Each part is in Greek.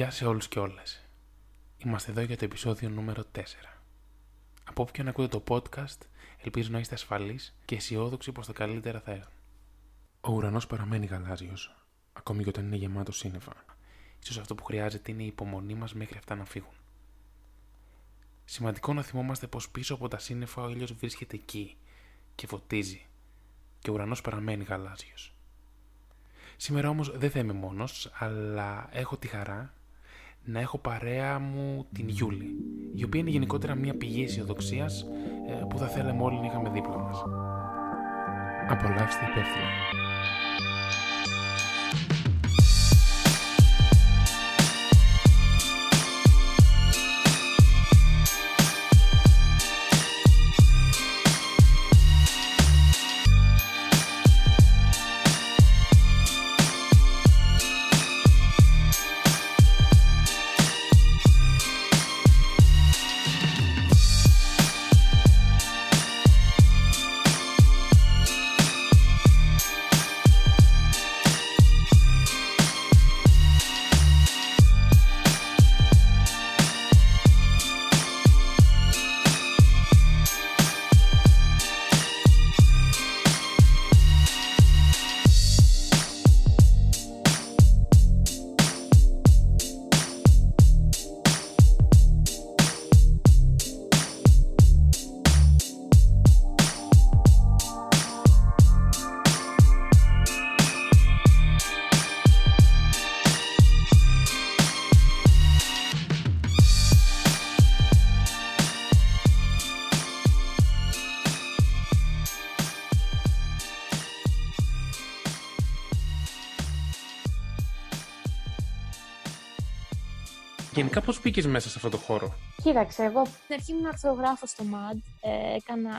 Γεια σε όλους και όλες. Είμαστε εδώ για το επεισόδιο νούμερο 4. Από όποιον ακούτε το podcast, ελπίζω να είστε ασφαλείς και αισιόδοξοι πως τα καλύτερα θα έρθουν. Ο ουρανός παραμένει γαλάζιος, ακόμη και όταν είναι γεμάτο σύννεφα. Ίσως αυτό που χρειάζεται είναι η υπομονή μας μέχρι αυτά να φύγουν. Σημαντικό να θυμόμαστε πως πίσω από τα σύννεφα ο ήλιος βρίσκεται εκεί και φωτίζει και ο ουρανός παραμένει γαλάζιος. Σήμερα όμως δεν θα είμαι μόνος, αλλά έχω τη χαρά να έχω παρέα μου την Γιούλη, η οποία είναι γενικότερα μια πηγή αισιοδοξίας ε, που θα θέλαμε όλοι να είχαμε δίπλα μας. Απολαύστε υπεύθυνα. Γενικά πώς μπήκες μέσα σε αυτό το χώρο; Κοίταξε, εγώ στην αρχή ήμουν αρθρογράφος στο MAD. Ε, έκανα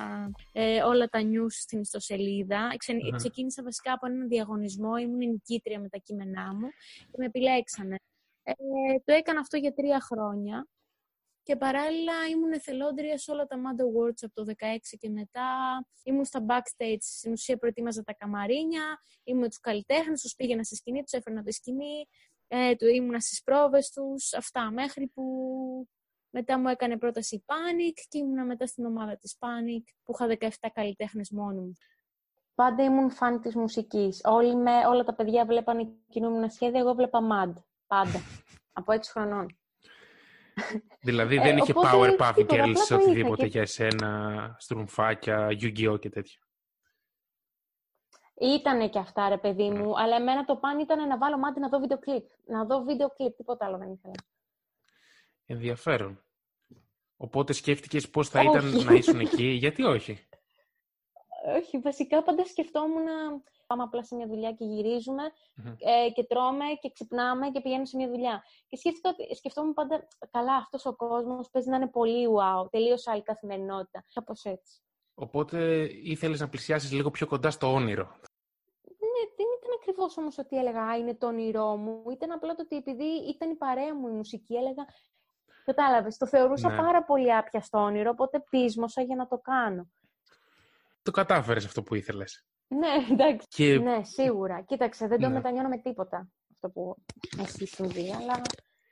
ε, όλα τα news στην ιστοσελίδα. Ξε, uh-huh. Ξεκίνησα βασικά από έναν διαγωνισμό. Ήμουν η νικήτρια με τα κείμενά μου και με επιλέξανε. Ε, το έκανα αυτό για τρία χρόνια. Και παράλληλα ήμουν εθελόντρια σε όλα τα MAD Awards από το 2016 και μετά. Ήμουν στα backstage, στην ουσία προετοίμαζα τα καμαρίνια, ήμουν με τους καλλιτέχνες, τους πήγαινα στη σκηνή, τους έφερνα τη σκηνή, ε, του ήμουνα στις πρόβες τους, αυτά, μέχρι που μετά μου έκανε πρόταση Panic και ήμουνα μετά στην ομάδα της Panic που είχα 17 καλλιτέχνες μόνοι μου. Πάντα ήμουν φαν της μουσικής. Όλοι με, όλα τα παιδιά βλέπανε κινούμενα σχέδια, εγώ βλέπα MAD. Πάντα. Από 6 χρονών. Δηλαδή δεν ε, είχε Powerpuff Girls οτιδήποτε και... για εσένα, στρουμφάκια, Yu-Gi-Oh! και τέτοια. Ήτανε και αυτά, ρε παιδί μου, ναι. αλλά εμένα το παν ήταν να βάλω μάτι να δω βίντεο κλιπ. Να δω βίντεο κλιπ, τίποτα άλλο δεν ήθελα. Ενδιαφέρον. Οπότε σκέφτηκες πώς θα ήταν να ήσουν εκεί, γιατί όχι; Όχι, βασικά πάντα σκεφτόμουν να πάμε απλά σε μια δουλειά και γυριζουμε ε, και τρώμε και ξυπνάμε και πηγαίνουμε σε μια δουλειά. Και σκεφτόμουν πάντα, καλά, αυτός ο κόσμος παίζει να είναι πολύ wow, τελείως άλλη καθημερινότητα. Κάπως έτσι. Οπότε ήθελες να πλησιάσεις λίγο πιο κοντά στο όνειρο δεν ήταν ακριβώς όμως ότι έλεγα είναι το όνειρό μου. Ήταν απλά το ότι επειδή ήταν η παρέα μου η μουσική, έλεγα. Κατάλαβες, το θεωρούσα ναι. πάρα πολύ άπιαστο όνειρο, οπότε πείσμωσα για να το κάνω. Το κατάφερες αυτό που ήθελες. Ναι, εντάξει. Και... Ναι, σίγουρα. Κοίταξε, δεν το ναι. μετανιώνω με τίποτα αυτό που έχει συμβεί, αλλά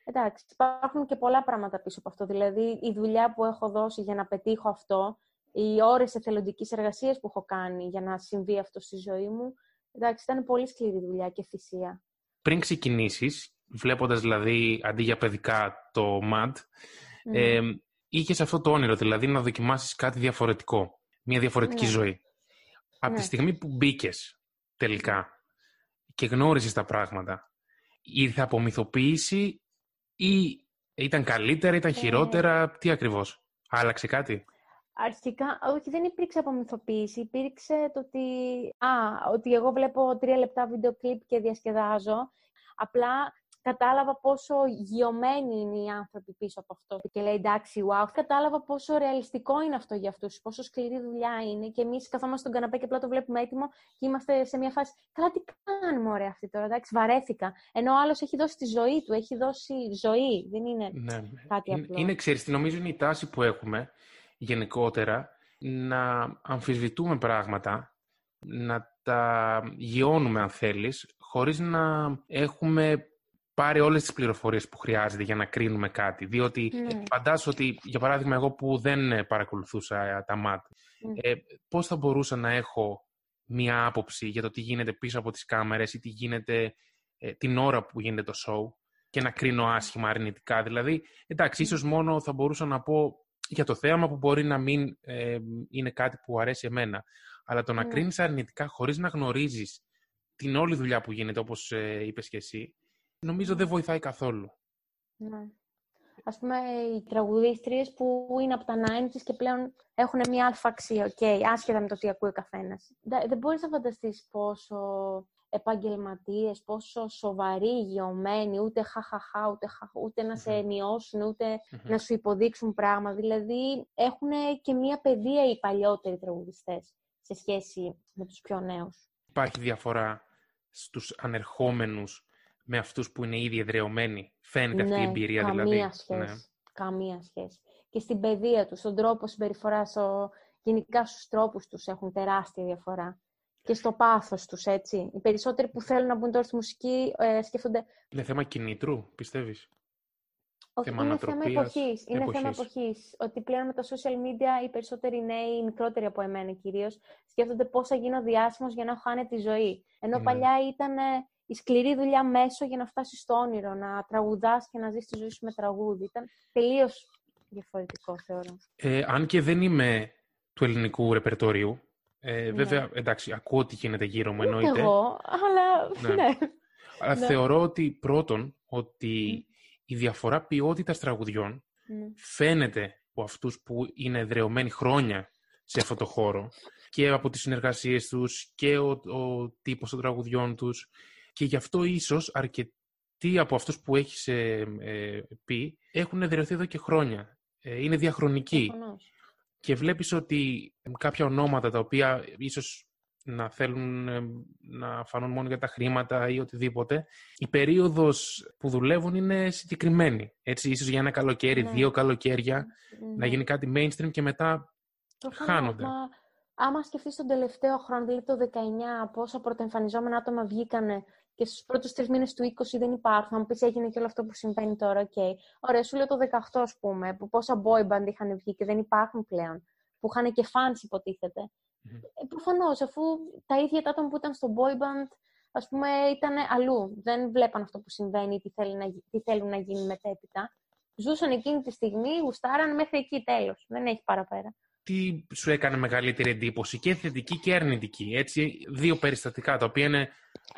εντάξει, υπάρχουν και πολλά πράγματα πίσω από αυτό. Δηλαδή, η δουλειά που έχω δώσει για να πετύχω αυτό, οι ώρες εθελοντικής εργασίας που έχω κάνει για να συμβεί αυτό στη ζωή μου, Εντάξει, ήταν πολύ σκληρή δουλειά και θυσία. Πριν ξεκινήσεις, βλέποντας δηλαδή αντί για παιδικά το MAD, mm. ε, είχες αυτό το όνειρο, δηλαδή να δοκιμάσεις κάτι διαφορετικό. Μια διαφορετική ναι. ζωή. Από τη ναι. στιγμή που μπήκες τελικά και γνώριζε τα πράγματα, ήρθε απομυθοποίηση ή ήταν καλύτερα, ήταν ε. χειρότερα, τι ακριβώς. Άλλαξε κάτι; Αρχικά, όχι, δεν υπήρξε απομυθοποίηση. Υπήρξε το ότι, α, ότι εγώ βλέπω τρία λεπτά βίντεο κλιπ και διασκεδάζω. Απλά κατάλαβα πόσο γιωμένοι είναι οι άνθρωποι πίσω από αυτό. Και λέει εντάξει, wow. Κατάλαβα πόσο ρεαλιστικό είναι αυτό για αυτούς, πόσο σκληρή δουλειά είναι. Και εμείς καθόμαστε στον καναπέ και απλά το βλέπουμε έτοιμο και είμαστε σε μια φάση. Καλά, τι κάνουμε, ωραία αυτή τώρα, εντάξει, βαρέθηκα. Ενώ ο άλλος έχει δώσει τη ζωή του, έχει δώσει ζωή. Δεν είναι ναι. κάτι απλό. Είναι, είναι ξέρεις, νομίζω είναι η τάση που έχουμε γενικότερα να αμφισβητούμε πράγματα, να τα γιώνουμε αν θέλεις, χωρίς να έχουμε πάρει όλες τις πληροφορίες που χρειάζεται για να κρίνουμε κάτι. Διότι Ναι. φαντάζομαι ότι, για παράδειγμα, εγώ που δεν ε, παρακολουθούσα ε, τα ΜΑΤ, Μμ. ε, πώς θα μπορούσα να έχω μία άποψη για το τι γίνεται πίσω από τις κάμερες ή τι γίνεται ε, την ώρα που γίνεται το show και να κρίνω άσχημα αρνητικά. Δηλαδή, εντάξει, ίσως μόνο θα μπορούσα να πω για το θέαμα που μπορεί να μην ε, είναι κάτι που αρέσει εμένα. Αλλά το να Ναι. κρίνεις αρνητικά χωρίς να γνωρίζεις την όλη δουλειά που γίνεται, όπως ε, είπες και εσύ, νομίζω δεν βοηθάει καθόλου. Ναι. Ας πούμε, οι τραγουδίστριες που είναι από τα 90s και πλέον έχουν μια αλφα αξία, οκ, άσχετα με το τι ακούει ο καθένας. Δε- Δεν μπορείς να φανταστείς πόσο επαγγελματίες, πόσο σοβαροί, υγειωμένοι, ούτε χαχαχά, ούτε, χα- ούτε να σε Μμμ. μειώσουν, ούτε Μμμ. να σου υποδείξουν πράγμα. Δηλαδή, έχουν και μια παιδεία οι παλιότεροι τραγουδιστές σε σχέση με τους πιο νέους. Υπάρχει διαφορά στους ανερχόμενους με αυτούς που είναι ήδη εδρεωμένοι; Φαίνεται αυτή η εμπειρία Ναι, καμία δηλαδή. σχέση. Ναι. Καμία σχέση. Και στην παιδεία τους, στον τρόπο συμπεριφοράς, ο... γενικά στους τρόπους τους έχουν τεράστια διαφορά. Και στο πάθος τους, έτσι. Οι περισσότεροι που θέλουν να μπουν τώρα στη μουσική ε, σκέφτονται Είναι θέμα κινήτρου, πιστεύεις; όχι, Θέμα είναι θέμα ανατροπίας, εποχής. Είναι θέμα εποχής. εποχής. Ότι πλέον με τα social media οι περισσότεροι νέοι, οι μικρότεροι από εμένα κυρίως, σκέφτονται πώς θα γίνω διάσημος για να έχω άνετη ζωή. Ενώ Ναι. παλιά ήταν ε, η σκληρή δουλειά μέσω για να φτάσεις στο όνειρο, να τραγουδάς και να ζεις τη ζωή σου με τραγούδι. Ήταν τελείως διαφορετικό, θεωρώ. Ε, αν και δεν είμαι του ελληνικού ρεπερτορίου, ε, Ναι. βέβαια, εντάξει, ακούω τι γίνεται γύρω μου, Ούτε εννοείται. εγώ, αλλά Ναι. ναι. Αλλά Ναι. θεωρώ ότι πρώτον, ότι η διαφορά ποιότητας τραγουδιών Ναι. φαίνεται από αυτούς που είναι εδρεωμένοι χρόνια σε αυτό το χώρο και από τις συνεργασίες τους και ο, ο τύπος των τραγουδιών τους και γι' αυτό ίσως αρκετοί από αυτούς που έχεις ε, ε, πει έχουν εδραιωθεί εδώ και χρόνια. Ε, είναι διαχρονικοί Προφανώς. Και βλέπεις ότι κάποια ονόματα τα οποία ίσως να θέλουν ε, να φανούν μόνο για τα χρήματα ή οτιδήποτε, η περίοδος που δουλεύουν είναι συγκεκριμένη. Έτσι, ίσως για ένα καλοκαίρι, Ναι. δύο καλοκαίρια, Ναι. να γίνει κάτι mainstream και μετά Προφανώς, χάνονται. Μα, άμα σκεφτείς τον τελευταίο χρόνο, δηλαδή το 19, πόσα πρωτοεμφανιζόμενα άτομα βγήκανε και στους πρώτους τρεις μήνες του 20 δεν υπάρχουν. Αν πεις έγινε και όλο αυτό που συμβαίνει τώρα, οκ. Ωραία, σου λέω το 18 ας πούμε, που πόσα boy band είχαν βγει και δεν υπάρχουν πλέον. Που είχαν και fans υποτίθεται. Μμμ. Ε, προφανώς, αφού τα ίδια τα άτομα που ήταν στο boy band, ας πούμε, ήταν αλλού. Δεν βλέπαν αυτό που συμβαίνει ή τι, θέλει να, γι- τι θέλουν να γίνει μετέπειτα. Ζούσαν εκείνη τη στιγμή, γουστάραν μέχρι εκεί τέλος. Δεν έχει παραπέρα. τι σου έκανε μεγαλύτερη εντύπωση και θετική και αρνητική. Έτσι, δύο περιστατικά τα οποία είναι...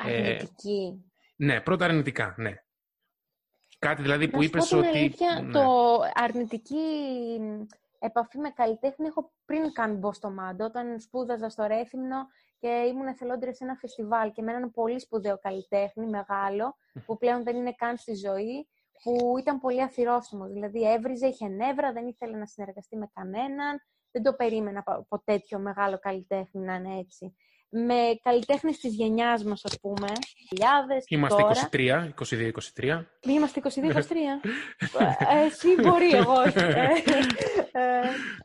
ε, Αρνητική. ναι, πρώτα αρνητικά, ναι. Κάτι δηλαδή που Να σου είπες πω την ότι... αλήθεια, ναι. το αρνητική επαφή με καλλιτέχνη έχω πριν καν μπω στο Μάντο, όταν σπούδαζα στο Ρέθυμνο και ήμουν εθελόντρια σε ένα φεστιβάλ και με έναν πολύ σπουδαίο καλλιτέχνη, μεγάλο, που πλέον δεν είναι καν στη ζωή, που ήταν πολύ αθυρόστομο. Δηλαδή έβριζε, είχε νεύρα, δεν ήθελε να συνεργαστεί με κανέναν. Δεν το περίμενα από τέτοιο μεγάλο καλλιτέχνη να είναι έτσι. Με καλλιτέχνες της γενιάς μας, ας πούμε, χιλιάδες, Είμαστε τώρα. 23, 22-23. Μη είμαστε 22-23. Ε, Εσύ μπορεί, εγώ. όχι. Ε, ε,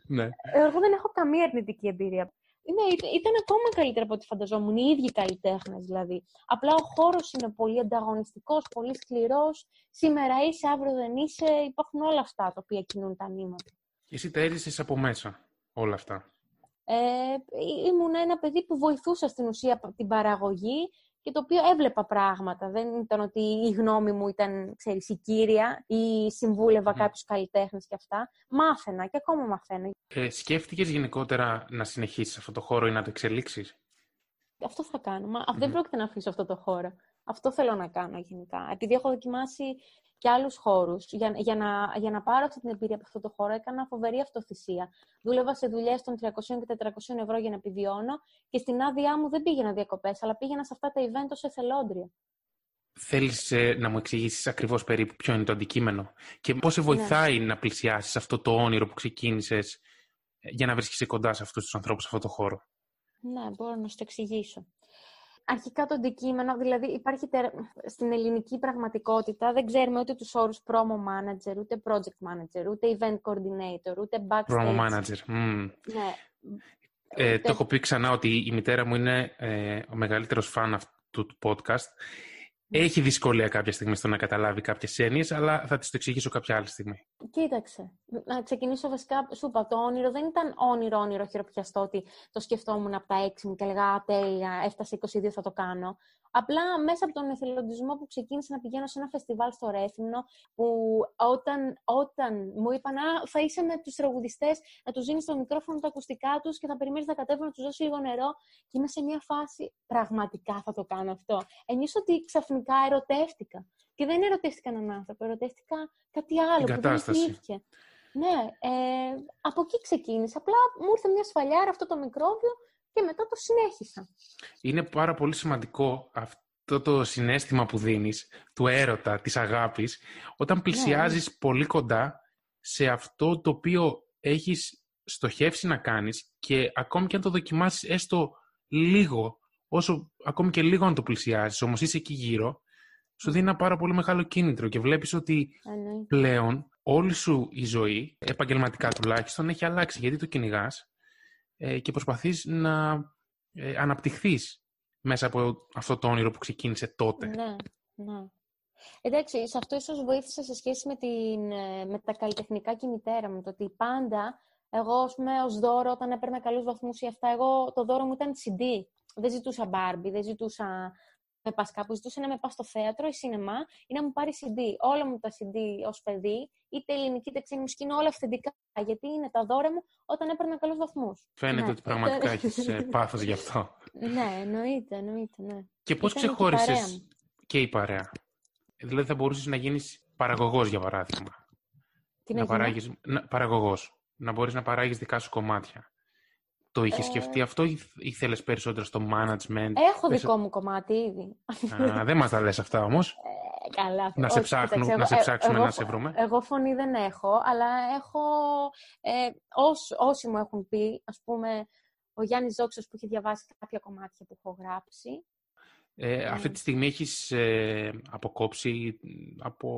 Ναι. Εγώ δεν έχω καμία αρνητική εμπειρία. Ναι, ήταν- ήταν ακόμα καλύτερα από ό,τι φανταζόμουν. Οι ίδιοι καλλιτέχνες δηλαδή. Απλά ο χώρος είναι πολύ ανταγωνιστικός, πολύ σκληρός. Σήμερα είσαι, αύριο δεν είσαι. Υπάρχουν όλα αυτά τα οποία κινούν τα νήματα. Εσύ τα έζησες από μέσα όλα αυτά. Ε, ήμουν ένα παιδί που βοηθούσα στην ουσία την παραγωγή και το οποίο έβλεπα πράγματα. Δεν ήταν ότι η γνώμη μου ήταν, ξέρεις, η κύρια ή συμβούλευα Μμμ. κάποιους καλλιτέχνες και αυτά. Μάθαινα και ακόμα μαθαίνω. Ε, σκέφτηκες γενικότερα να συνεχίσεις αυτό το χώρο ή να το εξελίξεις; Αυτό θα κάνω. Μα Μμμ. δεν πρόκειται να αφήσω αυτό το χώρο. Αυτό θέλω να κάνω γενικά. Επειδή έχω δοκιμάσει και άλλους χώρους, για, για, να, για να πάρω αυτή την εμπειρία από αυτό το χώρο, έκανα φοβερή αυτοθυσία. Δούλευα σε δουλειές των 300 και 400 ευρώ για να επιβιώνω και στην άδειά μου δεν πήγαινα διακοπές, αλλά πήγαινα σε αυτά τα event ως εθελόντρια. Θέλεις ε, να μου εξηγήσεις ακριβώς περίπου ποιο είναι το αντικείμενο και πώς σε βοηθάει να πλησιάσεις αυτό το όνειρο που ξεκίνησες ε, για να βρίσκεσαι κοντά σε αυτούς τους ανθρώπους σε αυτό το χώρο; Ναι, μπορώ να σου το εξηγήσω. Αρχικά το αντικείμενο, δηλαδή υπάρχει τερ... στην ελληνική πραγματικότητα, δεν ξέρουμε ούτε τους όρους promo manager, ούτε project manager, ούτε event coordinator, ούτε backstage. Promo manager. Μμμ. Ναι. Ε, Ούτε- το έχω πει ξανά ότι η μητέρα μου είναι ε, ο μεγαλύτερος φαν αυτού του podcast έχει δυσκολία κάποια στιγμή στο να καταλάβει κάποιες έννοιες, αλλά θα τις το εξηγήσω κάποια άλλη στιγμή. Κοίταξε, να ξεκινήσω βασικά, σου είπα, το όνειρο δεν ήταν όνειρο-όνειρο χειροπιαστό ότι το σκεφτόμουν από τα έξι μου και έλεγα τέλεια, έφτασε 22, θα το κάνω. Απλά μέσα από τον εθελοντισμό που ξεκίνησα να πηγαίνω σε ένα φεστιβάλ στο Ρέθυμνο, που όταν, όταν μου είπαν Α, θα είσαι με τους τραγουδιστές, να τους δίνεις το μικρόφωνο τα ακουστικά τους και θα περιμένεις να κατέβουν να τους δώσει λίγο νερό. Και είμαι σε μια φάση, πραγματικά θα το κάνω αυτό. Ενίοσα ότι ξαφνικά ερωτεύτηκα. Και δεν ερωτεύτηκα έναν άνθρωπο, ερωτεύτηκα κάτι άλλο που δεν υπήρχε. Ναι, ε, από εκεί ξεκίνησα. Απλά μου ήρθε μια σφαλιάρα αυτό το μικρόβιο και μετά το συνέχισα. Είναι πάρα πολύ σημαντικό αυτό το συνέστημα που δίνεις, του έρωτα, της αγάπης, όταν πλησιάζεις ναι. πολύ κοντά σε αυτό το οποίο έχεις στοχεύσει να κάνεις και ακόμη και αν το δοκιμάσεις έστω λίγο, όσο ακόμη και λίγο αν το πλησιάζεις, όμως είσαι εκεί γύρω, σου δίνει ένα πάρα πολύ μεγάλο κίνητρο και βλέπεις ότι πλέον όλη σου η ζωή, επαγγελματικά τουλάχιστον, έχει αλλάξει γιατί το κυνηγάς ε, και προσπαθείς να ε, αναπτυχθείς μέσα από αυτό το όνειρο που ξεκίνησε τότε. Ναι, ναι. Εντάξει, σε αυτό ίσως βοήθησα σε σχέση με, την, ε, με τα καλλιτεχνικά και η μητέρα μου. Το ότι πάντα, εγώ ως πούμε ως δώρο όταν έπαιρνα καλούς βαθμούς ή αυτά, εγώ το δώρο μου ήταν CD. Δεν ζητούσα μπάρμπι, δεν ζητούσα με πας κάπου, ζητούσε να με πας στο θέατρο ή σινεμά ή να μου πάρει CD. Όλα μου τα CD ως παιδί, είτε ελληνική είτε ξένη μουσική, είναι όλα αυθεντικά. Γιατί είναι τα δώρα μου όταν έπαιρνα καλούς βαθμούς. Φαίνεται ναι. ότι πραγματικά έχεις ε, πάθος γι' αυτό. Ναι, εννοείται, εννοείται. Ναι. Και πώς ξεχώρισες και, η παρέα; Δηλαδή θα μπορούσες να γίνεις παραγωγός, για παράδειγμα. Τι να, να παράγεις, παραγωγός. Να μπορείς να παράγεις δικά σου κομμάτια. Το είχε σκεφτεί αυτό ή ήθελες περισσότερο στο management. Έχω δικό μου κομμάτι ήδη. Α, δεν μας τα λες αυτά όμως. Ε, καλά. Να σε, ψάχνουμε, να σε ε, ψάξουμε εγώ, να σε βρούμε. Εγώ φωνή δεν έχω, αλλά έχω. Ε, όσοι, όσοι μου έχουν πει, ας πούμε, ο Γιάννης Ζόξο που έχει διαβάσει κάποια κομμάτια που έχω γράψει. Ε, ε. Αυτή τη στιγμή έχεις ε, αποκόψει από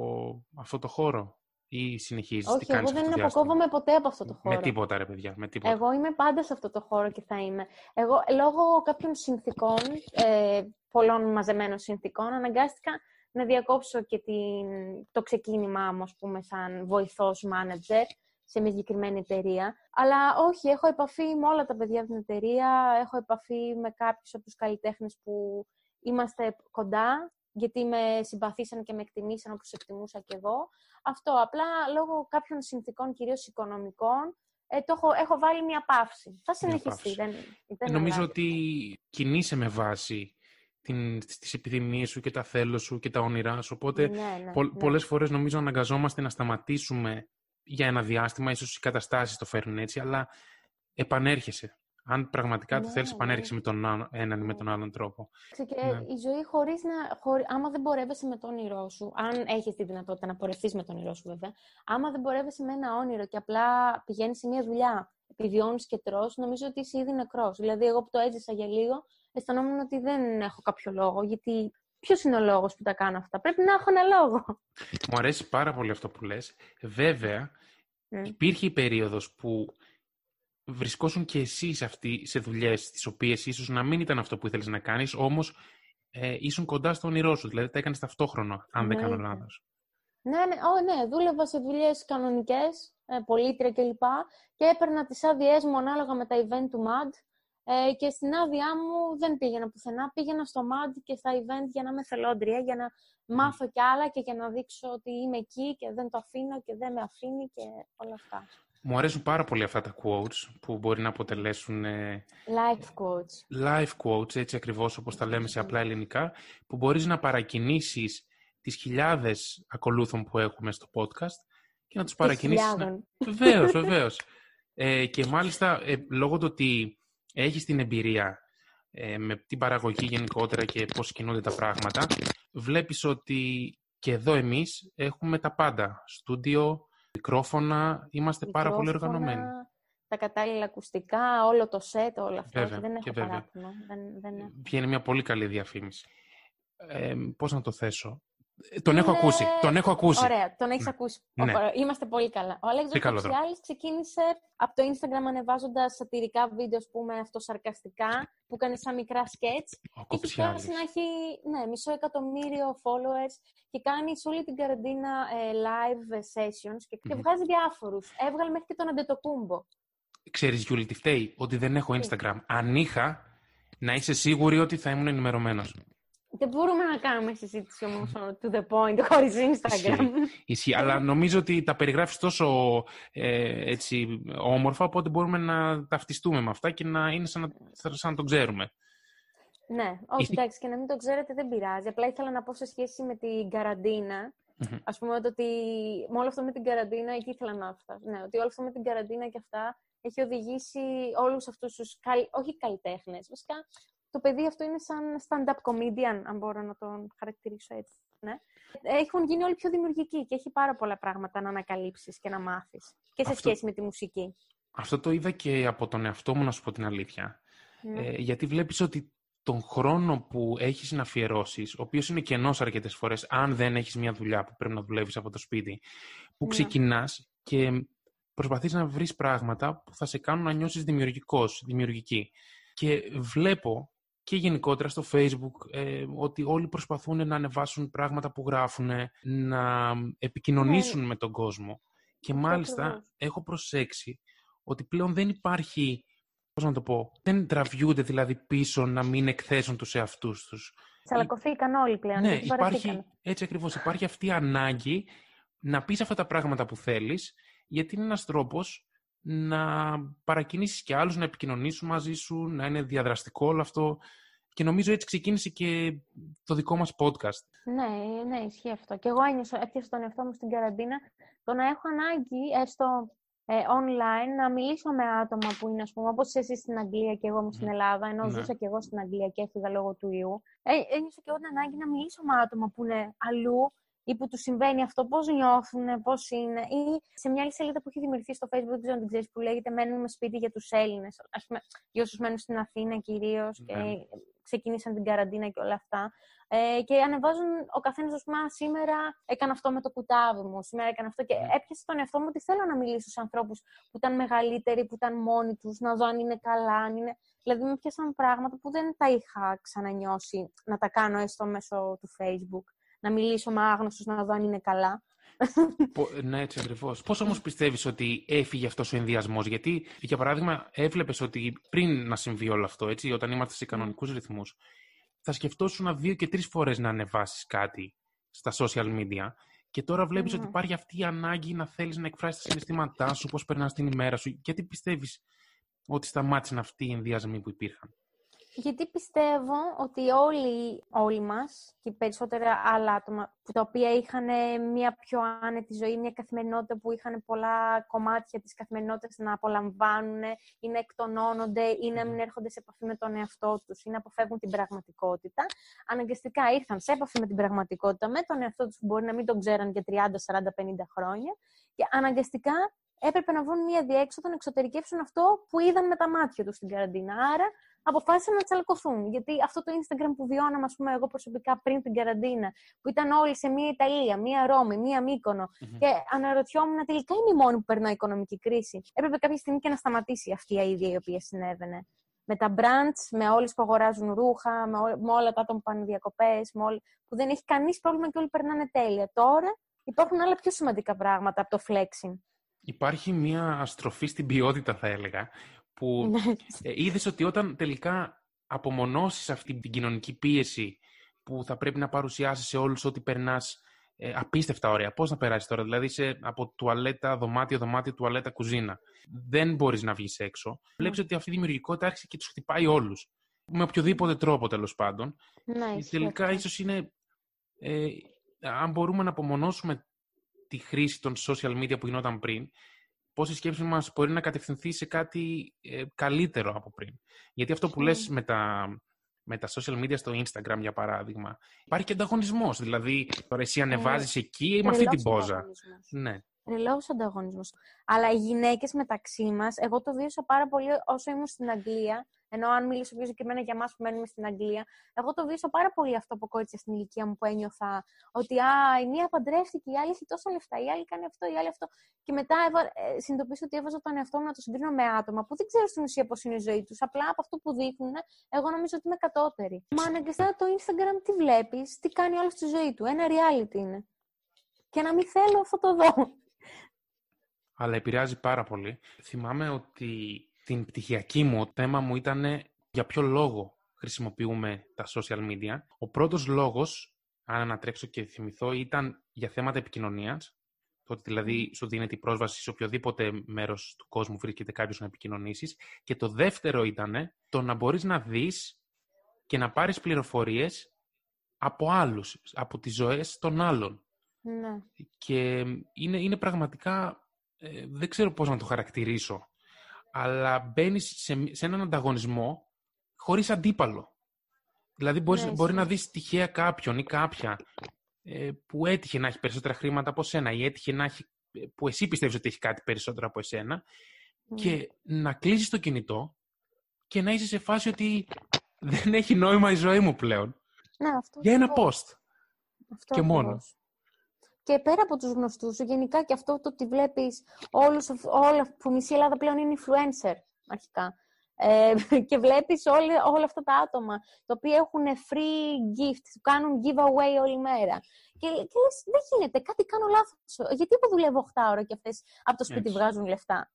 αυτό το χώρο; Ή συνεχίζεις; Όχι, εγώ δεν αποκόβομαι ποτέ από αυτό το χώρο. Με τίποτα, ρε παιδιά. Με τίποτα. Εγώ είμαι πάντα σε αυτό το χώρο και θα είμαι. Εγώ, λόγω κάποιων συνθήκων, ε, πολλών μαζεμένων συνθήκων, αναγκάστηκα να διακόψω και την, το ξεκίνημά μου, ας πούμε, σαν βοηθός manager σε μια συγκεκριμένη εταιρεία. Αλλά όχι, έχω επαφή με όλα τα παιδιά από την εταιρεία, έχω επαφή με κάποιους από τους καλλιτέχνες που είμαστε κοντά γιατί με συμπαθήσαν και με εκτιμήσαν όπως εκτιμούσα και εγώ. Αυτό απλά λόγω κάποιων συνθήκων, κυρίως οικονομικών, ε, το έχω, έχω βάλει μια παύση. Θα συνεχιστεί. Δεν, δεν Νομίζω ότι κινείσαι με βάση την, τις επιθυμίες σου και τα θέλω σου και τα όνειρά σου. Οπότε ναι, ναι, πο, ναι. πολλές φορές νομίζω αναγκαζόμαστε να σταματήσουμε για ένα διάστημα, ίσως οι καταστάσεις το φέρουν έτσι, αλλά επανέρχεσαι. Αν πραγματικά ναι, το θέλει, επανέρχεσαι με τον έναν ή με τον άλλον τρόπο. Και ναι. η ζωή χωρίς να. Χωρί, άμα δεν πορεύεσαι με τον όνειρό σου, αν έχεις τη δυνατότητα να πορευτείς με τον όνειρό σου, βέβαια, άμα δεν πορεύεσαι με ένα όνειρο και απλά πηγαίνεις σε μια δουλειά, επιβιώνεις και τρώ, νομίζω ότι είσαι ήδη νεκρός. Δηλαδή, εγώ που το έζησα για λίγο, αισθανόμουν ότι δεν έχω κάποιο λόγο, γιατί Ποιος είναι ο λόγος που τα κάνω αυτά; Πρέπει να έχω ένα λόγο. Μου αρέσει πάρα πολύ αυτό που λες. Βέβαια, mm. υπήρχε η περίοδος που βρισκόσουν και εσύ σε, αυτή, σε δουλειές τις οποίες ίσως να μην ήταν αυτό που ήθελες να κάνεις, όμως ε, ήσουν κοντά στο όνειρό σου, δηλαδή τα έκανες ταυτόχρονα, αν δεν κάνω λάθος. Ναι, ναι, oh, ναι, δούλευα σε δουλειές κανονικές, ε, πολίτρια κλπ. Και έπαιρνα τις άδειές μου ανάλογα με τα event του MAD. Ε, και στην άδειά μου δεν πήγαινα πουθενά. Πήγαινα στο MAD και στα event για να είμαι θελόντρια, για να μάθω κι άλλα και για να δείξω ότι είμαι εκεί και δεν το αφήνω και δεν με αφήνει και όλα αυτά. Μου αρέσουν πάρα πολύ αυτά τα quotes που μπορεί να αποτελέσουν... Ε, life quotes. Life quotes, έτσι ακριβώς όπως τα λέμε σε απλά ελληνικά, που μπορείς να παρακινήσεις τις χιλιάδες ακολούθων που έχουμε στο podcast και να τους παρακινήσεις... Να... Βεβαίως, βεβαίως. ε, και μάλιστα, ε, λόγω του ότι έχεις την εμπειρία ε, με την παραγωγή γενικότερα και πώς κινούνται τα πράγματα, βλέπεις ότι και εδώ εμείς έχουμε τα πάντα. Στούντιο, μικρόφωνα, είμαστε πάρα πολύ οργανωμένοι. Τα κατάλληλα ακουστικά, όλο το σετ, όλα αυτά. Βέβαια, δεν έχω παράπονο. Δεν, δεν Βγαίνει μια πολύ καλή διαφήμιση. Ε, πώς να το θέσω; Τον έχω ακούσει. Τον έχω ακούσει. Ωραία, τον έχεις ακούσει. Ναι. Είμαστε πολύ καλά. Ο Αλέξανδρος Κοψιάλης ξεκίνησε από το Instagram ανεβάζοντας σατυρικά βίντεο, ας πούμε, αυτοσαρκαστικά, που έκανε σαν μικρά σκέτς. Και έχει φτάσει να έχει ναι, μισό εκατομμύριο followers και κάνει σε όλη την καραντίνα ε, live sessions και, και βγάζει διάφορους. Έβγαλε μέχρι και τον Αντετοκούμπο. Ξέρεις, Γιούλη, τι φταίει, ότι δεν έχω Instagram. Αν είχα, να είσαι σίγουρη ότι θα ήμουν ενημερωμένος. Δεν μπορούμε να κάνουμε συζήτηση όμως to the point, χωρίς Instagram. Ισχύει, αλλά νομίζω ότι τα περιγράφεις τόσο ε, έτσι, όμορφα, οπότε μπορούμε να ταυτιστούμε με αυτά και να είναι σαν να, σαν να το ξέρουμε. Ναι, όχι, εντάξει, και να μην το ξέρετε δεν πειράζει. Απλά ήθελα να πω σε σχέση με την καραντίνα. Mm-hmm. Ας πούμε ότι με όλο αυτό με την καραντίνα, εκεί ήθελα να φτάσω. Ναι, ότι όλο αυτό με την καραντίνα και αυτά έχει οδηγήσει όλους αυτούς τους, όχι καλλιτέχνες, βασικά το παιδί αυτό είναι σαν stand-up comedian, αν μπορώ να τον χαρακτηρίσω έτσι. Ναι. Έχουν γίνει όλοι πιο δημιουργικοί και έχει πάρα πολλά πράγματα να ανακαλύψεις και να μάθεις. Και σε σχέση με τη μουσική. Αυτό το είδα και από τον εαυτό μου, να σου πω την αλήθεια. Ναι. Ε, γιατί βλέπεις ότι τον χρόνο που έχεις να αφιερώσεις, ο οποίος είναι κενός αρκετές φορές, αν δεν έχεις μια δουλειά που πρέπει να δουλεύεις από το σπίτι, που ναι. ξεκινάς και προσπαθείς να βρεις πράγματα που θα σε κάνουν να νιώσεις δημιουργικός, δημιουργική. Και βλέπω και γενικότερα στο facebook ε, ότι όλοι προσπαθούν να ανεβάσουν πράγματα που γράφουν, να επικοινωνήσουν ναι. με τον κόσμο. Και μάλιστα έχω προσέξει ότι πλέον δεν υπάρχει, πώς να το πω, δεν τραβιούνται δηλαδή πίσω να μην εκθέσουν τους εαυτούς τους. Τσαλακωθήκαν όλοι πλέον. Ναι, υπάρχει, έτσι ακριβώς, υπάρχει αυτή η ανάγκη να πεις αυτά τα πράγματα που θέλεις, γιατί είναι ένας τρόπος να παρακινήσεις και άλλους να επικοινωνήσουν μαζί σου, να είναι διαδραστικό όλο αυτό. Και νομίζω έτσι ξεκίνησε και το δικό μας podcast. Ναι, ναι, ισχύει αυτό. Και εγώ ένιωσα, έπιασα τον εαυτό μου στην καραντίνα, το να έχω ανάγκη έστω ε, online να μιλήσω με άτομα που είναι, ας πούμε, όπως εσύ στην Αγγλία και εγώ στην Ελλάδα, ενώ ναι. ζούσα και εγώ στην Αγγλία και έφυγα λόγω του ιού. Ε, ένιωσα και εγώ την ανάγκη να μιλήσω με άτομα που είναι αλλού ή που του συμβαίνει αυτό, πώς νιώθουν, πώς είναι. Ή σε μια άλλη σελίδα που έχει δημιουργηθεί στο Facebook, δεν ξέρω αν την ξέρεις, που λέγεται Μένουμε σπίτι για τους Έλληνες. Α πούμε, για όσους μένουν στην Αθήνα κυρίως και ναι. ξεκίνησαν την καραντίνα και όλα αυτά. Ε, και ανεβάζουν ο καθένας, ας πούμε, σήμερα έκανα αυτό με το κουτάβι μου, σήμερα έκανα αυτό. Και ναι. έπιασε τον εαυτό μου ότι θέλω να μιλήσω σε ανθρώπους που ήταν μεγαλύτεροι, που ήταν μόνοι τους, να δω αν είναι καλά, αν είναι. Δηλαδή, με πιάσαν πράγματα που δεν τα είχα ξανανιώσει να τα κάνω έστω μέσω του Facebook να μιλήσω με άγνωστους να δω αν είναι καλά. ναι, έτσι ακριβώς. Πώς όμως πιστεύεις ότι έφυγε αυτός ο ενδιασμός, Γιατί, για παράδειγμα, έβλεπες ότι πριν να συμβεί όλο αυτό, έτσι, όταν είμαστε σε κανονικούς ρυθμούς, θα σκεφτόσουν δύο και τρεις φορές να ανεβάσεις κάτι στα social media. Και τώρα βλέπεις ότι υπάρχει αυτή η ανάγκη να θέλεις να εκφράσεις τα συναισθήματά σου, πώς περνάς την ημέρα σου. Γιατί πιστεύεις ότι σταμάτησαν αυτοί οι ενδιασμοί που υπήρχαν; Γιατί πιστεύω ότι όλοι, όλοι μας και περισσότερα άλλα άτομα που τα οποία είχαν μια πιο άνετη ζωή, μια καθημερινότητα που είχαν πολλά κομμάτια της καθημερινότητας να απολαμβάνουν ή να εκτονώνονται ή να μην έρχονται σε επαφή με τον εαυτό τους ή να αποφεύγουν την πραγματικότητα, αναγκαστικά ήρθαν σε επαφή με την πραγματικότητα, με τον εαυτό τους που μπορεί να μην τον ξέραν για 30, 40, 50 χρόνια και αναγκαστικά έπρεπε να βρουν μια διέξοδο να εξωτερικεύσουν αυτό που είδαν με τα μάτια τους στην καραντίνα. Άρα αποφάσισαν να τσαλκωθούν. Γιατί αυτό το Instagram που βιώναμε, ας πούμε, εγώ προσωπικά πριν την καραντίνα, που ήταν όλοι σε μία Ιταλία, μία Ρώμη, μία Μύκονο, mm-hmm. και αναρωτιόμουν τελικά είμαι η μόνη που περνάει οικονομική κρίση. Έπρεπε κάποια στιγμή και να σταματήσει αυτή η ίδια η οποία συνέβαινε. Με τα brands, με όλες που αγοράζουν ρούχα, με, με όλα τα άτομα που πάνε διακοπές, που δεν έχει κανείς πρόβλημα και όλοι περνάνε τέλεια. Τώρα υπάρχουν άλλα πιο σημαντικά πράγματα από το flexing. Υπάρχει μια αστροφή στην ποιότητα, θα έλεγα, που ναι. ε, είδες ότι όταν τελικά απομονώσεις αυτή την κοινωνική πίεση που θα πρέπει να παρουσιάσεις σε όλους ότι περνάς ε, απίστευτα ωραία. Πώς να περάσεις τώρα, δηλαδή σε, από τουαλέτα, δωμάτιο, δωμάτιο, τουαλέτα, κουζίνα. Δεν μπορείς να βγεις έξω. Ναι. Βλέπεις ότι αυτή η δημιουργικότητα άρχισε και τους χτυπάει όλους. Με οποιοδήποτε τρόπο τέλος πάντων. Ναι, τελικά ίσως είναι, ε, αν μπορούμε να απομονώσουμε τη χρήση των social media που γινόταν πριν, πώς η σκέψη μας μπορεί να κατευθυνθεί σε κάτι ε, καλύτερο από πριν. Γιατί αυτό που λες με τα, με τα social media στο Instagram, για παράδειγμα, υπάρχει και ανταγωνισμός. Δηλαδή, τώρα εσύ ανεβάζεις ε, εκεί με αυτή την πόζα; Ναι. Τρελός ανταγωνισμός. Αλλά οι γυναίκες μεταξύ μας, εγώ το βίωσα πάρα πολύ όσο ήμουν στην Αγγλία, Ενώ αν μιλήσω πιο συγκεκριμένα για εμάς που μένουμε στην Αγγλία, εγώ το βίωσα πάρα πολύ αυτό από κόριτσια στην ηλικία μου που ένιωθα ότι α, η μία παντρεύτηκε, η άλλη έχει τόσα λεφτά, η άλλη κάνει αυτό, η άλλη αυτό. Και μετά ε, συνειδητοποίησα ότι έβαζα τον εαυτό μου να το συγκρίνω με άτομα που δεν ξέρω στην ουσία πώς είναι η ζωή τους. Απλά από αυτό που δείχνουν, εγώ νομίζω ότι είμαι κατώτερη. Μα αναγκαστικά το Instagram τι βλέπεις, τι κάνει όλο στη ζωή του. Ένα reality είναι. Και να μην θέλω αυτό το δω αλλά επηρεάζει πάρα πολύ. Θυμάμαι ότι την πτυχιακή μου το θέμα μου ήταν για ποιο λόγο χρησιμοποιούμε τα social media. Ο πρώτος λόγος, αν ανατρέξω και θυμηθώ, ήταν για θέματα επικοινωνίας. Το ότι δηλαδή σου δίνεται η πρόσβαση σε οποιοδήποτε μέρος του κόσμου βρίσκεται κάποιος να επικοινωνήσεις. Και το δεύτερο ήταν το να μπορείς να δεις και να πάρεις πληροφορίες από άλλους, από τις ζωές των άλλων. Ναι. Και είναι, είναι πραγματικά ε, δεν ξέρω πώς να το χαρακτηρίσω, αλλά μπαίνεις σε, σε έναν ανταγωνισμό χωρίς αντίπαλο. Δηλαδή μπορείς, ναι, μπορεί να δεις τυχαία κάποιον ή κάποια ε, που έτυχε να έχει περισσότερα χρήματα από σένα ή έτυχε να έχει, ε, που εσύ πιστεύεις ότι έχει κάτι περισσότερο από εσένα ναι. και να κλείσεις το κινητό και να είσαι σε φάση ότι δεν έχει νόημα η ζωή μου πλέον. Ναι, αυτό για ένα post. Αυτό και μόνος και πέρα από τους γνωστούς, γενικά και αυτό το ότι βλέπεις όλους, όλα, που μισή Ελλάδα πλέον είναι influencer αρχικά. Ε, και βλέπεις όλα, όλα αυτά τα άτομα, τα οποία έχουν free gifts, κάνουν giveaway όλη μέρα. Και, και λες, δεν γίνεται, κάτι κάνω λάθος. Γιατί εγώ δουλεύω 8 ώρα και αυτές από το σπίτι Έτσι. βγάζουν λεφτά;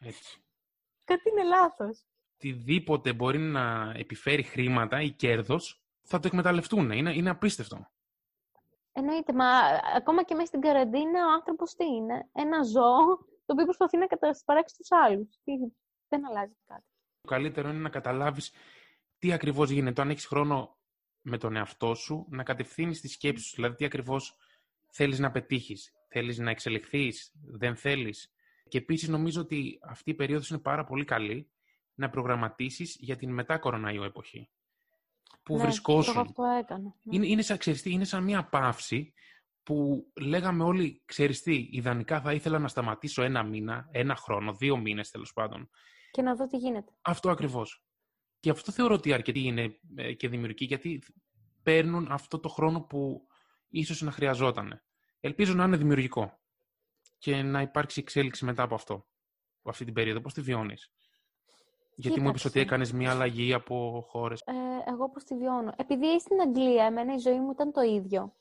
Έτσι. κάτι είναι λάθος. Οτιδήποτε μπορεί να επιφέρει χρήματα ή κέρδος, θα το εκμεταλλευτούν. Είναι, είναι απίστευτο. Εννοείται, μα ακόμα και μέσα στην καραντίνα ο άνθρωπος τι είναι. Ένα ζώο το οποίο προσπαθεί να κατασπαράξει τους άλλους. Δεν αλλάζει κάτι. Το καλύτερο είναι να καταλάβεις τι ακριβώς γίνεται. Αν έχεις χρόνο με τον εαυτό σου, να κατευθύνεις τη σκέψη σου. Δηλαδή, τι ακριβώς θέλεις να πετύχεις. Θέλεις να εξελιχθείς, δεν θέλεις. Και επίσης νομίζω ότι αυτή η περίοδος είναι πάρα πολύ καλή να προγραμματίσεις για την μετά κοροναϊό εποχή που ναι, βρισκόσουν. Αυτό έκανα. Ναι. Είναι, είναι, σαν, είναι σαν μια παύση που λέγαμε όλοι, ξέρεις τι, ιδανικά θα ήθελα να σταματήσω ένα μήνα, ένα χρόνο, δύο μήνες τέλος πάντων. Και να δω τι γίνεται. Αυτό ακριβώς. Και αυτό θεωρώ ότι αρκετοί είναι ε, και δημιουργικοί, γιατί παίρνουν αυτό το χρόνο που ίσως να χρειαζόταν. Ελπίζω να είναι δημιουργικό και να υπάρξει εξέλιξη μετά από αυτό, από αυτή την περίοδο. Πώς τη βιώνεις; Γιατί μου είπες ότι έκανες μια αλλαγή από χώρες. Ε, εγώ πώ τη βιώνω. Επειδή στην Αγγλία, εμένα η ζωή μου ήταν το ίδιο.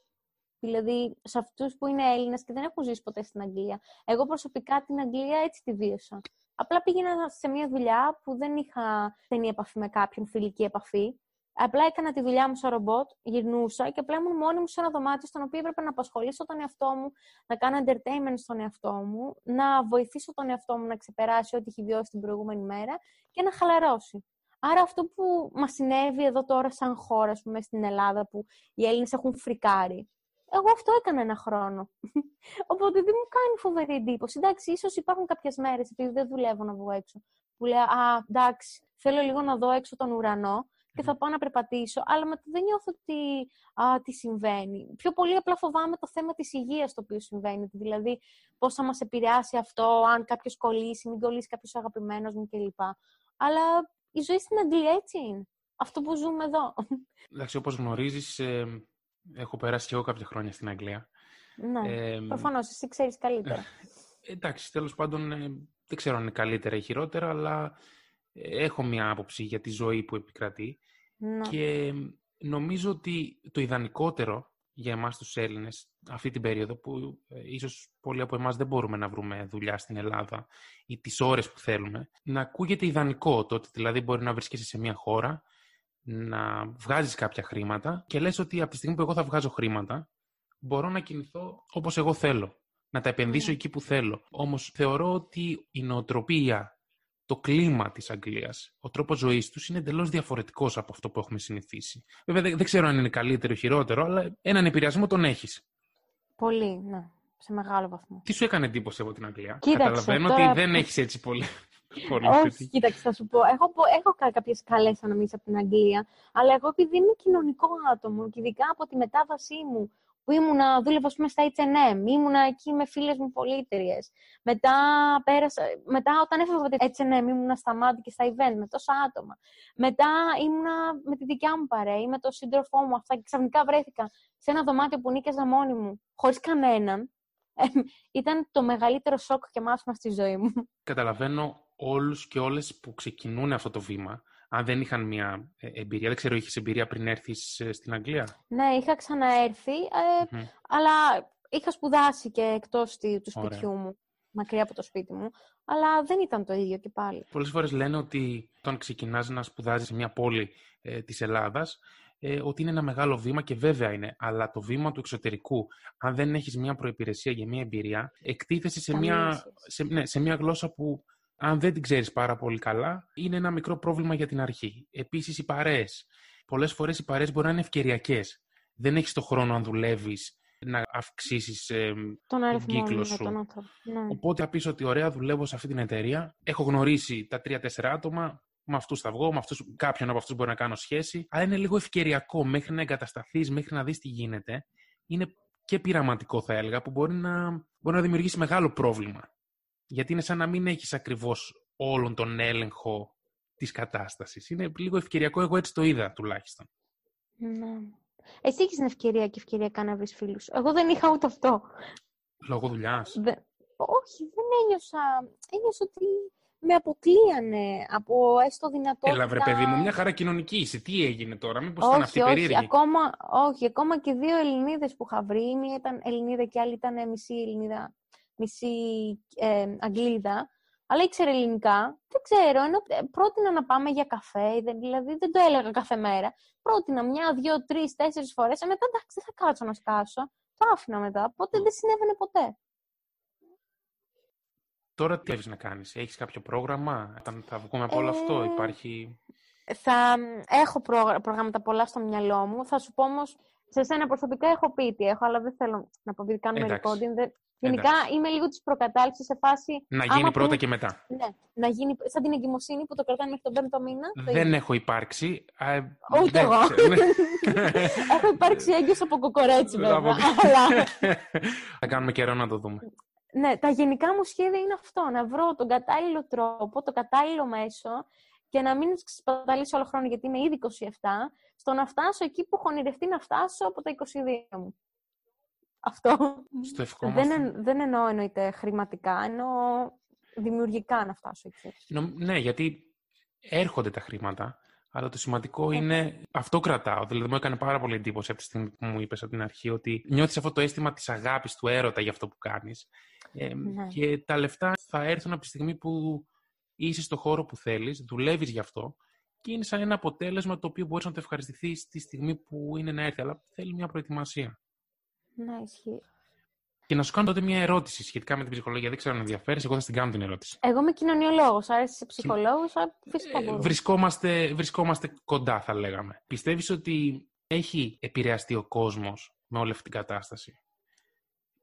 Δηλαδή, σε αυτούς που είναι Έλληνες και δεν έχουν ζήσει ποτέ στην Αγγλία. Εγώ προσωπικά την Αγγλία έτσι τη βίωσα. Απλά πήγαινα σε μια δουλειά που δεν είχα στενή επαφή με κάποιον, φιλική επαφή. Απλά έκανα τη δουλειά μου σαν ρομπότ, γυρνούσα και απλά ήμουν μόνη μου σε ένα δωμάτιο στον οποίο έπρεπε να απασχολήσω τον εαυτό μου, να κάνω entertainment στον εαυτό μου, να βοηθήσω τον εαυτό μου να ξεπεράσει ό,τι έχει βιώσει την προηγούμενη μέρα και να χαλαρώσει. Άρα αυτό που μας συνέβη εδώ τώρα σαν χώρα, ας πούμε, στην Ελλάδα, που οι Έλληνες έχουν φρικάρει, εγώ αυτό έκανα ένα χρόνο. Οπότε δεν μου κάνει φοβερή εντύπωση. Εντάξει, ίσως υπάρχουν κάποιες μέρες, επειδή δεν δουλεύω να βγω έξω, που λέω Α, εντάξει, θέλω λίγο να δω έξω τον ουρανό και θα πάω να περπατήσω, αλλά μετά δεν νιώθω ότι α, τι συμβαίνει. Πιο πολύ απλά φοβάμαι το θέμα της υγείας το οποίο συμβαίνει, δηλαδή πώς θα μας επηρεάσει αυτό, αν κάποιος κολλήσει, μην κολλήσει κάποιος αγαπημένος μου κλπ. Αλλά η ζωή στην Αγγλία έτσι είναι. Αυτό που ζούμε εδώ. Εντάξει, όπως γνωρίζεις, ε, έχω περάσει και εγώ κάποια χρόνια στην Αγγλία. Ναι, ε, προφανώς, εσύ ξέρεις καλύτερα. Ε, εντάξει, τέλος πάντων, ε, δεν ξέρω αν είναι καλύτερα ή χειρότερα, αλλά έχω μια άποψη για τη ζωή που επικρατεί ναι. και νομίζω ότι το ιδανικότερο για εμάς τους Έλληνες αυτή την περίοδο που ε, ίσως πολλοί από εμάς δεν μπορούμε να βρούμε δουλειά στην Ελλάδα ή τις ώρες που θέλουμε, να ακούγεται ιδανικό το ότι δηλαδή μπορεί να βρίσκεσαι σε μια χώρα, να βγάζεις κάποια χρήματα και λες ότι από τη στιγμή που εγώ θα βγάζω χρήματα μπορώ να κινηθώ όπως εγώ θέλω, να τα επενδύσω ναι. εκεί που θέλω. Όμως θεωρώ ότι η νοοτροπία το κλίμα της Αγγλίας, ο τρόπος ζωής τους είναι εντελώς διαφορετικός από αυτό που έχουμε συνηθίσει. Βέβαια δεν, ξέρω αν είναι καλύτερο ή χειρότερο, αλλά έναν επηρεασμό τον έχεις. Πολύ, ναι. Σε μεγάλο βαθμό. Τι σου έκανε εντύπωση από την Αγγλία; Κοίταξε, Καταλαβαίνω τώρα... ότι δεν έχεις έτσι πολύ. Όχι, κοίταξε, θα σου πω. Έχω, έχω κάποιες καλές αναμνήσεις από την Αγγλία, αλλά εγώ επειδή είμαι κοινωνικό άτομο και ειδικά από τη μετάβασή μου που ήμουνα, δούλευα πούμε, στα H&M, ήμουνα εκεί με φίλες μου πολίτεριες. Μετά, πέρασα, μετά όταν έφευγα από τα H&M ήμουνα στα μάτια και στα event με τόσα άτομα. Μετά ήμουνα με τη δικιά μου παρέα με τον σύντροφό μου αυτά και ξαφνικά βρέθηκα σε ένα δωμάτιο που νίκαιζα μόνη μου, χωρίς κανέναν. Ε, ήταν το μεγαλύτερο σοκ και μάθημα στη ζωή μου. Καταλαβαίνω όλους και όλες που ξεκινούν αυτό το βήμα αν δεν είχαν μια ε, εμπειρία. Δεν ξέρω, είχες εμπειρία πριν έρθεις ε, στην Αγγλία; Ναι, είχα ξαναέρθει, ε, αλλά είχα σπουδάσει και εκτός του σπιτιού μου, μακριά από το σπίτι μου. Αλλά δεν ήταν το ίδιο και πάλι. Πολλές φορές λένε ότι όταν ξεκινάς να σπουδάζεις σε μια πόλη ε, της Ελλάδας, ε, ότι είναι ένα μεγάλο βήμα και βέβαια είναι. Αλλά το βήμα του εξωτερικού, αν δεν έχεις μια προπηρεσία για μια εμπειρία, εκτίθεσαι σε μια, σε, ναι, σε μια γλώσσα που αν δεν την ξέρεις πάρα πολύ καλά, είναι ένα μικρό πρόβλημα για την αρχή. Επίσης, οι παρέες. Πολλές φορές οι παρέες μπορεί να είναι ευκαιριακές. Δεν έχεις το χρόνο αν δουλεύεις να αυξήσεις ε, τον αριθμό κύκλο σου. Τον ναι. Οπότε θα πεις ότι ωραία, δουλεύω σε αυτή την εταιρεία. Έχω γνωρίσει τα τρία-τέσσερα άτομα. Με αυτούς θα βγω, με αυτούς, κάποιον από αυτούς μπορεί να κάνω σχέση. Αλλά είναι λίγο ευκαιριακό μέχρι να εγκατασταθείς, μέχρι να δεις τι γίνεται. Είναι και πειραματικό, θα έλεγα, που μπορεί να, μπορεί να δημιουργήσει μεγάλο πρόβλημα. Γιατί είναι σαν να μην έχεις ακριβώς όλον τον έλεγχο της κατάστασης. Είναι λίγο ευκαιριακό, εγώ έτσι το είδα τουλάχιστον. Ναι. Εσύ έχεις την ευκαιρία και ευκαιριακά να βρεις φίλους. Εγώ δεν είχα ούτε αυτό. Λόγω δουλειάς. Όχι, δεν ένιωσα. Ένιωσα ότι με αποκλείανε από έστω δυνατότητα... Έλα βρε παιδί μου, μια χαρά κοινωνική είσαι. Τι έγινε τώρα, μήπως ήταν αυτή περίεργη. Όχι, ακόμα, όχι, ακόμα και δύο Ελληνίδες που είχα βρει. Μία ήταν Ελληνίδα και άλλη ήταν μισή Ελληνίδα μισή ε, Αγγλίδα, αλλά ήξερε ελληνικά. Δεν ξέρω, ενώ ε, πρότεινα να πάμε για καφέ, δηλαδή δεν το έλεγα κάθε μέρα. Πρότεινα μια, δύο, τρεις, τέσσερις φορές. Ε, μετά εντάξει, δεν θα κάτσω να σκάσω. Το άφηνα μετά. Οπότε δεν συνέβαινε ποτέ. Τώρα τι έχεις να κάνεις, έχεις κάποιο πρόγραμμα, θα βγούμε από όλο αυτό, ε, υπάρχει... Θα έχω προγράμματα πολλά στο μυαλό μου, θα σου πω όμως, σε σένα προσωπικά έχω πει τι έχω, αλλά δεν θέλω να πω ότι κάνουμε recording, Γενικά είμαι λίγο της προκατάληψης σε φάση. Να γίνει πρώτα και μετά. Ναι, να γίνει σαν την εγκυμοσύνη που το κρατάνε μέχρι τον πέμπτο μήνα. Δεν έχω υπάρξει. Ούτε εγώ. Ναι. έχω υπάρξει έγκυος από κοκορέτσι, βέβαια. Θα κάνουμε καιρό να το δούμε. Ναι, τα γενικά μου σχέδια είναι αυτό. Να βρω τον κατάλληλο τρόπο, το κατάλληλο μέσο και να μην σπαταλήσω όλο χρόνο γιατί είμαι ήδη 27, στο να φτάσω εκεί που έχω ονειρευτεί να φτάσω από τα 22 μου. Αυτό. Στο δεν, δεν εννοώ εννοείται χρηματικά, εννοώ δημιουργικά να φτάσω εκεί. Ναι, γιατί έρχονται τα χρήματα, αλλά το σημαντικό είναι. Αυτό κρατάω. Δηλαδή, μου έκανε πάρα πολύ εντύπωση από τη στιγμή που μου είπες από την αρχή ότι νιώθεις αυτό το αίσθημα της αγάπης, του έρωτα για αυτό που κάνεις. Ε, ναι. Και τα λεφτά θα έρθουν από τη στιγμή που είσαι στο χώρο που θέλεις, δουλεύεις γι' αυτό και είναι σαν ένα αποτέλεσμα το οποίο μπορείς να το ευχαριστηθείς στη στιγμή που είναι να έρθει. Αλλά θέλει μια προετοιμασία. Να ισχύει. Και να σου κάνω τότε μια ερώτηση σχετικά με την ψυχολογία. Δεν ξέρω αν ενδιαφέρεις, εγώ θα την κάνω την ερώτηση. Εγώ είμαι κοινωνιολόγος, άρεσε σε ψυχολόγο, φυσικά ε, βρισκόμαστε, βρισκόμαστε κοντά, θα λέγαμε. Πιστεύεις ότι έχει επηρεαστεί ο κόσμος με όλη αυτή την κατάσταση;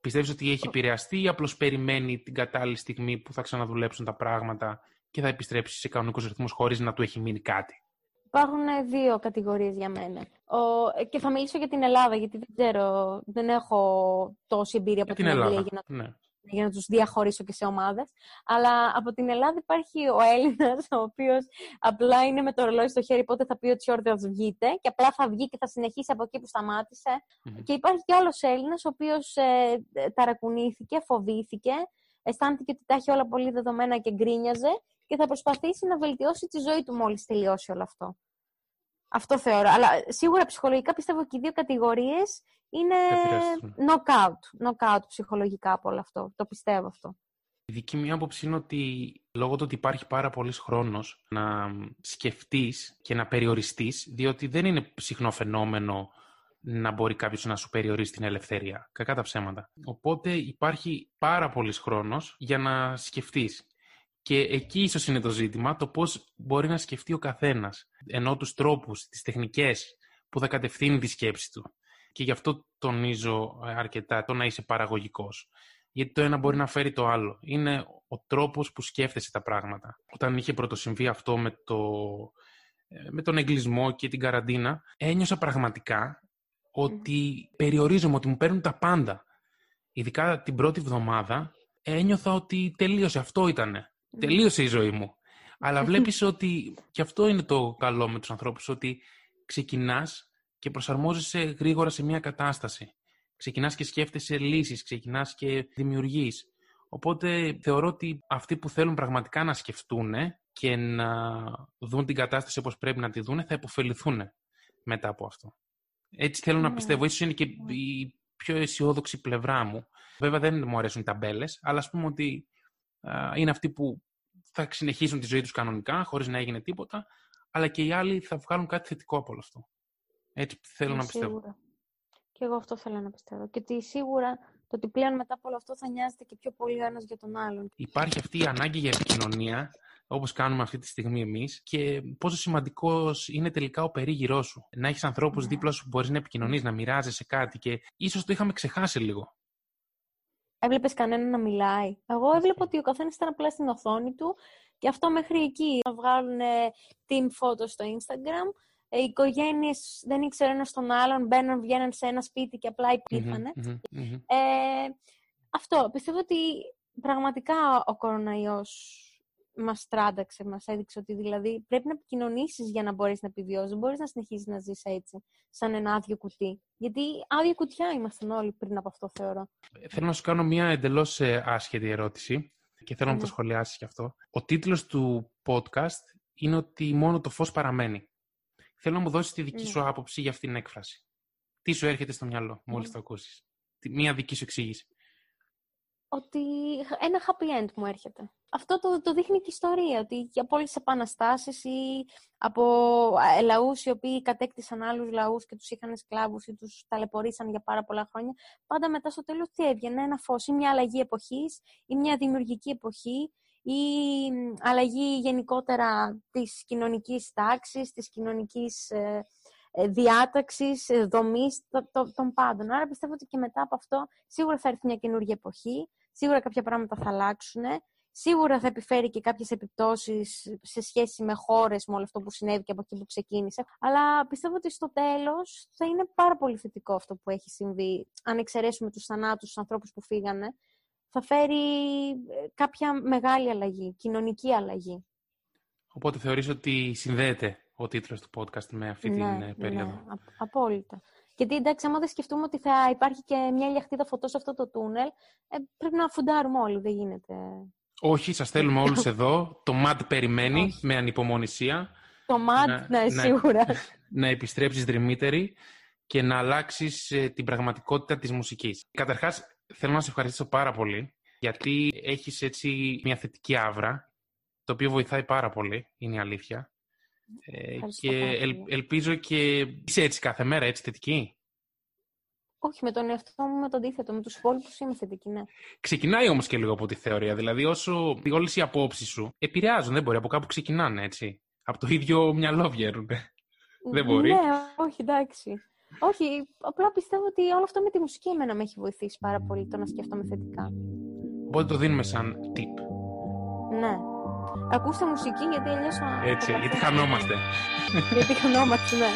Πιστεύεις ότι έχει επηρεαστεί ή απλώς περιμένει την κατάλληλη στιγμή που θα ξαναδουλέψουν τα πράγματα και θα επιστρέψεις σε κανονικούς ρυθμούς χωρίς να του έχει μείνει κάτι. Υπάρχουν δύο κατηγορίες για μένα. Ο, και θα μιλήσω για την Ελλάδα, γιατί δεν ξέρω, δεν έχω τόση εμπειρία από την, την Ελλάδα για να, ναι. για να τους διαχωρίσω και σε ομάδες. Αλλά από την Ελλάδα υπάρχει ο Έλληνας, ο οποίος απλά είναι με το ρολόι στο χέρι, πότε θα πει ότι η θα βγείτε και απλά θα βγει και θα συνεχίσει από εκεί που σταματησε Και υπάρχει και άλλος Έλληνας, ο οποίος ε, ταρακουνήθηκε, φοβήθηκε, αισθάνθηκε ότι τα έχει όλα πολύ δεδομένα και γκρίνιαζε και θα προσπαθήσει να βελτιώσει τη ζωή του μόλις τελειώσει όλο αυτό. Αυτό θεωρώ. Αλλά σίγουρα ψυχολογικά πιστεύω και οι δύο κατηγορίες είναι knockout. Knockout ψυχολογικά από όλο αυτό. Το πιστεύω αυτό. Η δική μου άποψη είναι ότι λόγω του ότι υπάρχει πάρα πολύς χρόνος να σκεφτείς και να περιοριστείς, διότι δεν είναι συχνό φαινόμενο να μπορεί κάποιος να σου περιορίσει την ελευθερία. Κακά τα ψέματα. Οπότε υπάρχει πάρα πολύς χρόνος για να σκεφτείς. Και εκεί ίσως είναι το ζήτημα, το πώς μπορεί να σκεφτεί ο καθένας. Ενώ τους τρόπους, τις τεχνικές που θα κατευθύνει τη σκέψη του. Και γι' αυτό τονίζω αρκετά το να είσαι παραγωγικός. Γιατί το ένα μπορεί να φέρει το άλλο. Είναι ο τρόπος που σκέφτεσαι τα πράγματα. Όταν είχε πρωτοσυμβεί αυτό με, το, με τον εγκλισμό και την καραντίνα, ένιωσα πραγματικά ότι περιορίζομαι, ότι μου παίρνουν τα πάντα. Ειδικά την πρώτη εβδομάδα ένιωθα ότι τελείωσε, αυτό ήτανε. Τελείωσε η ζωή μου. Αλλά βλέπεις ότι, και αυτό είναι το καλό με τους ανθρώπους, ότι ξεκινάς και προσαρμόζεσαι γρήγορα σε μια κατάσταση. Ξεκινάς και σκέφτεσαι λύσεις, ξεκινάς και δημιουργείς. Οπότε θεωρώ ότι αυτοί που θέλουν πραγματικά να σκεφτούν και να δουν την κατάσταση όπως πρέπει να τη δουν θα υποφεληθούν μετά από αυτό. Έτσι θέλω να ναι. πιστεύω. Ίσως είναι και η πιο αισιόδοξη πλευρά μου. Βέβαια δεν μου αρέσουν οι ταμπέλες, αλλά ας πούμε ότι είναι αυτοί που θα συνεχίσουν τη ζωή τους κανονικά, χωρίς να έγινε τίποτα, αλλά και οι άλλοι θα βγάλουν κάτι θετικό από όλο αυτό. Έτσι θέλω να πιστεύω. Σίγουρα. Και εγώ αυτό θέλω να πιστεύω. Και ότι σίγουρα το ότι πλέον μετά από όλο αυτό θα νοιάζεται και πιο πολύ ο ένας για τον άλλον. Υπάρχει αυτή η ανάγκη για επικοινωνία, όπως κάνουμε αυτή τη στιγμή εμείς, και πόσο σημαντικός είναι τελικά ο περίγυρός σου. Να έχεις ανθρώπους ναι. δίπλα σου που μπορείς να επικοινωνείς, να μοιράζεσαι κάτι και ίσως το είχαμε ξεχάσει λίγο. Έβλεπες κανέναν να μιλάει. Εγώ έβλεπα ότι ο καθένας ήταν απλά στην οθόνη του και αυτό μέχρι εκεί. Να βγάλουν team photos στο Instagram ε, οι οικογένειες δεν ήξεραν ένας τον άλλον, μπαίναν, βγαίναν σε ένα σπίτι και απλά Ε, αυτό. Πιστεύω ότι πραγματικά ο κοροναϊός μας τράνταξε, μας έδειξε ότι δηλαδή πρέπει να επικοινωνήσεις για να μπορείς να επιβιώσεις. Δεν μπορείς να συνεχίσεις να ζεις έτσι, σαν ένα άδειο κουτί. Γιατί άδεια κουτιά ήμασταν όλοι πριν από αυτό, θεωρώ. Θέλω να σου κάνω μια εντελώς ε, άσχετη ερώτηση και θέλω να το σχολιάσεις κι αυτό. Ο τίτλος του podcast είναι ότι μόνο το φως παραμένει. Θέλω να μου δώσεις τη δική ναι. σου άποψη για αυτή την έκφραση. Τι σου έρχεται στο μυαλό, μόλις ναι. το ακούσεις; Μία δική σου εξήγηση. Ότι ένα happy end μου έρχεται. Αυτό το, το δείχνει και η ιστορία, ότι από όλε τι επαναστάσεις ή από λαούς οι οποίοι κατέκτησαν άλλους λαούς και τους είχαν σκλάβους ή τους ταλαιπωρήσαν για πάρα πολλά χρόνια, πάντα μετά στο τέλος τι έβγαινε, ένα φως ή μια αλλαγή εποχής ή μια δημιουργική εποχή ή αλλαγή γενικότερα της κοινωνικής τάξης, της κοινωνικής ε, ε, διάταξης, ε, δομής των πάντων. Άρα πιστεύω ότι και μετά από αυτό σίγουρα θα έρθει μια καινούργια εποχή, σίγουρα κάποια πράγματα θα αλλάξουν, σίγουρα θα επιφέρει και κάποιες επιπτώσεις σε σχέση με χώρες, με όλο αυτό που συνέβη και από εκεί που ξεκίνησε. Αλλά πιστεύω ότι στο τέλος θα είναι πάρα πολύ θετικό αυτό που έχει συμβεί, αν εξαιρέσουμε τους θανάτους, τους ανθρώπους που φύγανε, θα φέρει ε, κάποια μεγάλη αλλαγή, κοινωνική αλλαγή. Οπότε θεωρείς ότι συνδέεται ο τίτλος του podcast με αυτή την ναι, ε, περίοδο; Ναι, απόλυτα. Γιατί εντάξει, άμα δεν σκεφτούμε ότι θα υπάρχει και μια λιαχτίδα φωτός σε αυτό το τούνελ, ε, πρέπει να φουντάρουμε όλοι, δεν γίνεται. Όχι, σας θέλουμε όλους εδώ. Το MAD περιμένει με ανυπομονησία. Το MAD, ναι, σίγουρα. Να, να επιστρέψεις δρυμύτερη και να αλλάξεις την πραγματικότητα της μουσικής. Καταρχάς, θέλω να σε ευχαριστήσω πάρα πολύ, γιατί έχεις έτσι μια θετική άβρα, το οποίο βοηθάει πάρα πολύ, είναι η αλήθεια. Ε, και ελπίζω και είσαι έτσι κάθε μέρα, έτσι θετική; Όχι, με τον εαυτό μου, με το αντίθετο. Με τους υπόλοιπους είμαι θετική, ναι. Ξεκινάει όμως και λίγο από τη θεωρία. Δηλαδή, όσο όλες οι απόψεις σου επηρεάζουν, δεν μπορεί. Από κάπου ξεκινάνε, έτσι. Από το ίδιο μυαλό βγαίνουν. δεν μπορεί. Ναι, όχι, εντάξει. Όχι, απλά πιστεύω ότι όλο αυτό με τη μουσική εμένα με έχει βοηθήσει πάρα πολύ το να σκέφτομαι θετικά. Οπότε το δίνουμε σαν tip. Ναι. Ακούστε μουσική γιατί αλλιώς. Έτσι, γιατί χανόμαστε. γιατί χανόμαστε, ναι.